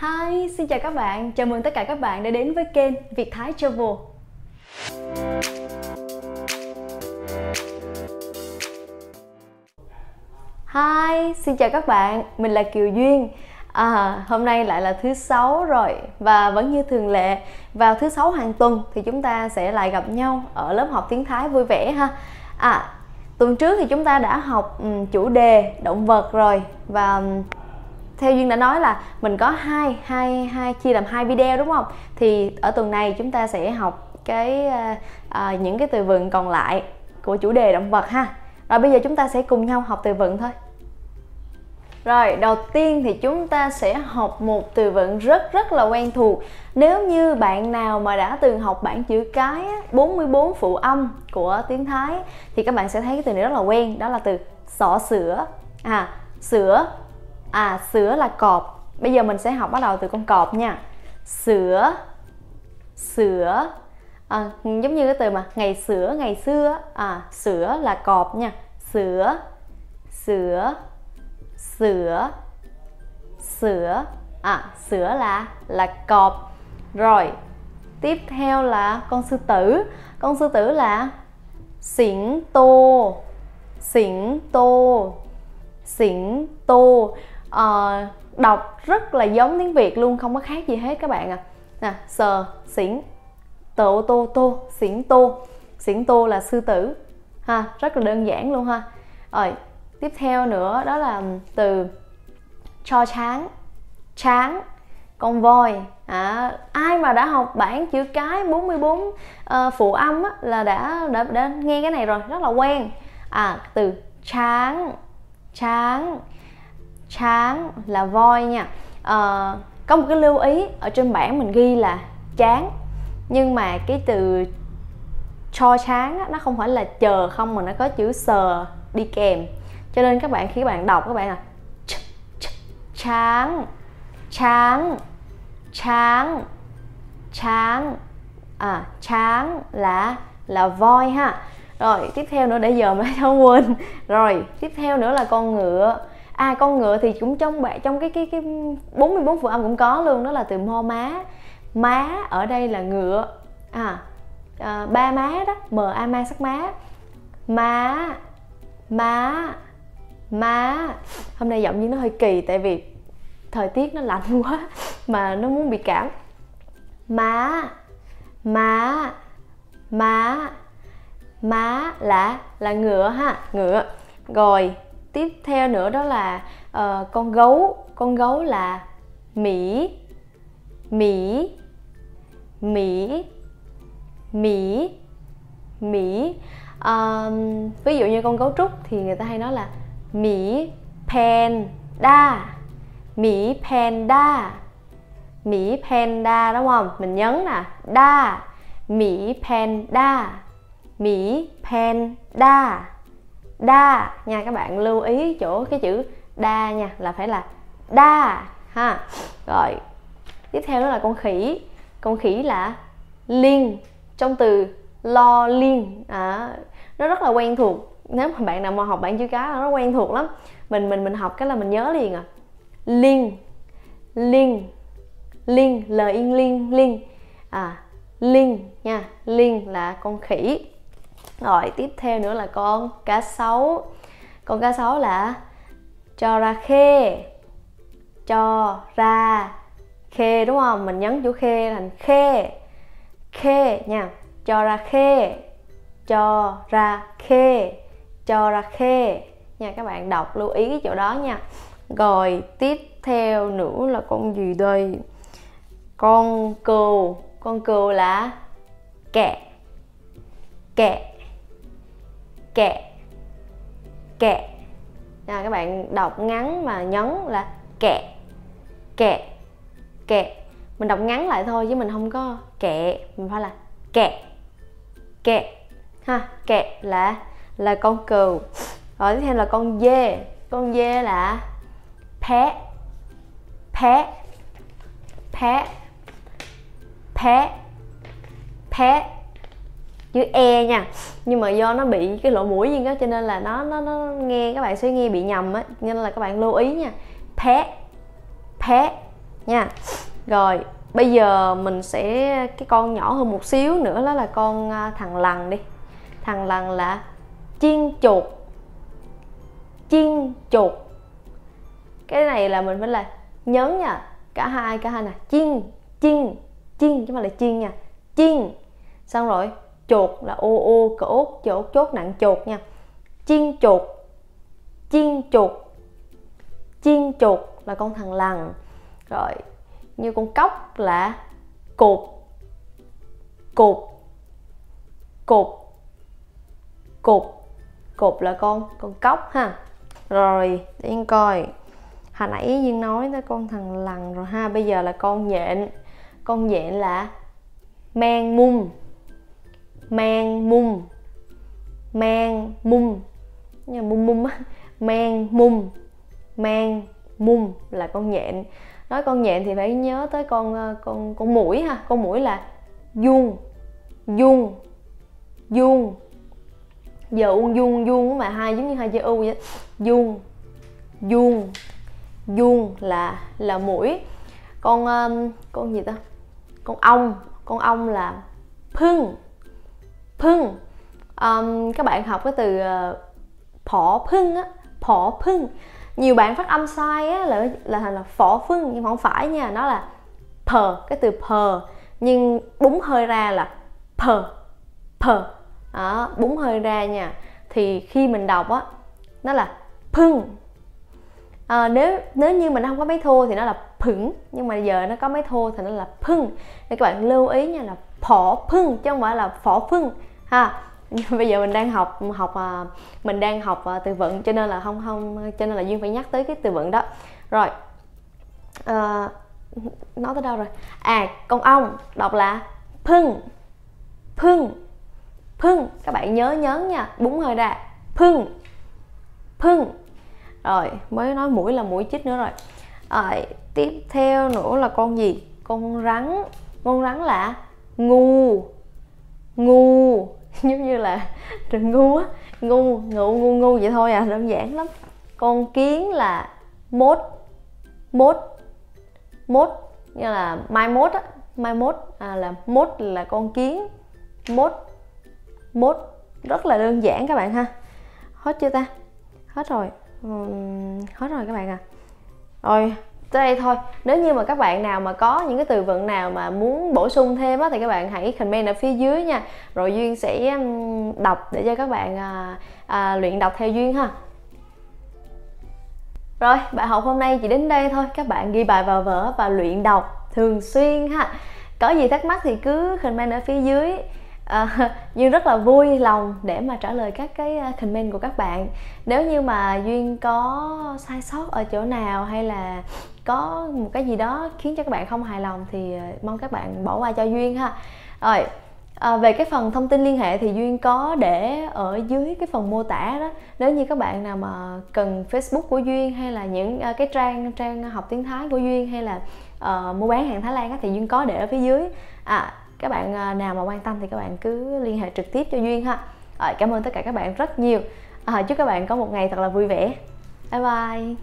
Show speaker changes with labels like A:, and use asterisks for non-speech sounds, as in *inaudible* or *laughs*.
A: Hi, xin chào các bạn. Chào mừng tất cả các bạn đã đến với kênh Việt Thái Travel. Hi, xin chào các bạn. Mình là Kiều Duyên. À, hôm nay lại là thứ sáu rồi và vẫn như thường lệ vào thứ sáu hàng tuần thì chúng ta sẽ lại gặp nhau ở lớp học tiếng Thái vui vẻ ha. À, tuần trước thì chúng ta đã học um, chủ đề động vật rồi và um, theo duyên đã nói là mình có hai hai hai chia làm hai video đúng không? Thì ở tuần này chúng ta sẽ học cái à, những cái từ vựng còn lại của chủ đề động vật ha. Rồi bây giờ chúng ta sẽ cùng nhau học từ vựng thôi. Rồi, đầu tiên thì chúng ta sẽ học một từ vựng rất rất là quen thuộc. Nếu như bạn nào mà đã từng học bảng chữ cái 44 phụ âm của tiếng Thái Thì các bạn sẽ thấy cái từ này rất là quen Đó là từ sọ sữa. À, sữa. À, sữa là cọp. Bây giờ mình sẽ học bắt đầu từ con cọp nha. Sữa Sữa à, Giống như cái từ mà ngày sữa, ngày xưa À, sữa là cọp nha. Sữa Sữa sữa sữa. À sữa là là cọp. Rồi tiếp theo là con sư tử. Con sư tử là xỉn tô. Xỉn tô. Xỉn tô. Ờ, đọc rất là giống tiếng việt luôn không có khác gì hết các bạn à nè sờ xỉn tô tô tô xỉn tô. Xỉn tô là sư tử. Ha rất là đơn giản luôn ha. Rồi tiếp theo nữa đó là từ cho tráng tráng con voi. À, ai mà đã học bảng chữ cái 44 uh, ờ, phụ âm á, là đã, đã đã nghe cái này rồi rất là quen. À từ tráng tráng tráng là voi nha. À, có một cái lưu ý ở trên bảng mình ghi là chán. Nhưng mà cái từ cho chán á, nó không phải là chờ không mà nó có chữ sờ đi kèm. Cho nên các bạn khi các bạn đọc các bạn là chán chán chán chán. À chán là là voi ha. Rồi tiếp theo nữa để giờ mới *laughs* không quên. Rồi tiếp theo nữa là con ngựa à con ngựa thì cũng trong bạn trong cái cái cái 44 phụ âm cũng có luôn đó là từ mo má. Má ở đây là ngựa à, à ba má đó m a ma sắc má. Má má má. Hôm nay giọng như nó hơi kỳ tại vì thời tiết nó lạnh quá *laughs* mà nó muốn bị cảm. Má má má má là là ngựa ha ngựa. Rồi tiếp theo nữa đó là uh, con gấu. Con gấu là mỹ mỹ mỹ mỹ mỹ. Um, ví dụ như con gấu trúc thì người ta hay nói là mỹ panda. Mỹ panda. Mỹ panda đúng không? Mình nhấn nè. Da. Mỹ panda. Mỹ panda đa nha các bạn lưu ý chỗ cái chữ đa nha là phải là đa ha. Rồi tiếp theo đó là con khỉ. Con khỉ là liên trong từ lo liên à, nó rất là quen thuộc. Nếu mà bạn nào mà học bảng chữ cái nó quen thuộc lắm. Mình mình mình học cái là mình nhớ liền à. Liên liên liên l yên liên liên. À liên nha liên là con khỉ rồi, tiếp theo nữa là con cá sấu. Con cá sấu là cho ra khê. Cho ra khê, đúng không? Mình nhấn chữ khê thành khê. Khê nha. Cho ra khê. Cho ra khê. Cho ra khê. Nha, các bạn đọc lưu ý cái chỗ đó nha. Rồi, tiếp theo nữa là con gì đây? Con cừu. Con cừu là kẹ. Kẹ kẹ kẹ à, các bạn đọc ngắn mà nhấn là kẹ kẹ kẹ mình đọc ngắn lại thôi chứ mình không có kẹ mình phải là kẹ kẹ ha kẹ là là con cừu. Rồi tiếp theo là con dê. Con dê là pé. Pé. Pé. Pé. Pé chữ e nha. Nhưng mà do nó bị cái lỗ mũi gì đó, cho nên là nó nó nó nghe, các bạn sẽ nghe bị nhầm á. Nên là các bạn lưu ý nha. Pet pet nha. Rồi, bây giờ mình sẽ, cái con nhỏ hơn một xíu nữa đó là con à, thằng lằn đi. Thằng lằn là chiên chuột. Chiên chuột. Cái này là mình phải là nhớ nha. Cả hai cả hai nè. Chiên chiên chiên. Chứ không phải là chiên nha. Chiên. Xong rồi chột là ô ô cỗ chốt chốt nặng chột nha. Chiên chột chiên chột chiên chột là con thằng lằn. Rồi, như con cóc là cột cột cột cột cột là con con cóc ha. Rồi để yên coi. Hồi nãy duyên nói tới con thằng lằn rồi ha, bây giờ là con nhện. Con nhện là men mung mang mung mang mung như mung mung á. Mang mung mang mung là con nhện. Nói con nhện thì phải nhớ tới con ờ, con con mũi ha. Con mũi là dung dung dung giờ uông dung dung mà hai, giống như hai chữ u vậy dung dung dung là là mũi. Con con gì ta? Con ong. Con ong là phưng. Um, các bạn học cái từ uh, phỏ phưng á phỏ phưng. Nhiều bạn phát âm sai á là là thành là phỏ phưng nhưng mà không phải nha nó là phờ cái từ phờ nhưng búng hơi ra là phờ phờ đó búng hơi ra nha. Thì khi mình đọc á nó là phưng. À, nếu nếu như mình không có máy thô thì nó là phửng nhưng mà giờ nó có máy thô thì nó là phưng. Thì các bạn lưu ý nha là phỏ phưng chứ không phải là phỏ phưng ha bây giờ mình đang học học à, mình đang học à, từ vựng cho nên là không không cho nên là duyên phải nhắc tới cái từ vựng đó. Rồi à, nói tới đâu rồi? À con ong đọc là phưng phưng phưng. Các bạn nhớ nhớ nha búng hơi ra phưng phưng. Rồi mới nói mũi là mũi chích nữa rồi. Rồi tiếp theo nữa là con gì? Con rắn con rắn là ngu ngu. *laughs* giống như là rừng ngu á. Ngu ngu ngu ngu vậy thôi à đơn giản lắm. Con kiến là mốt mốt mốt như là mai mốt á mai mốt. À, là mốt là con kiến mốt mốt. Rất là đơn giản các bạn ha. Hết chưa ta? Hết rồi. Uhm, hết rồi các bạn à. Rồi tới đây thôi. Nếu như mà các bạn nào mà có những cái từ vựng nào mà muốn bổ sung thêm á thì các bạn hãy comment ở phía dưới nha. Rồi duyên sẽ đọc để cho các bạn à, à, luyện đọc theo duyên ha. Rồi bài học hôm nay chỉ đến đây thôi. Các bạn ghi bài vào vở và luyện đọc thường xuyên ha. Có gì thắc mắc thì cứ comment ở phía dưới. À, *laughs* duyên rất là vui lòng để mà trả lời các cái à, comment của các bạn. Nếu như mà duyên có sai sót ở chỗ nào hay là có một cái gì đó khiến cho các bạn không hài lòng thì ờ, mong các bạn bỏ qua cho duyên ha. Rồi À, về cái phần thông tin liên hệ thì duyên có để ở dưới cái phần mô tả đó. Nếu như các bạn nào mà cần facebook của duyên hay là những uh, cái trang trang học tiếng thái của duyên hay là uh, mua bán hàng thái lan đó, thì duyên có để ở phía dưới. À các bạn nào mà quan tâm thì các bạn cứ liên hệ trực tiếp cho duyên ha. À, cảm ơn tất cả các bạn rất nhiều. À, chúc các bạn có một ngày thật là vui vẻ. Bye bye.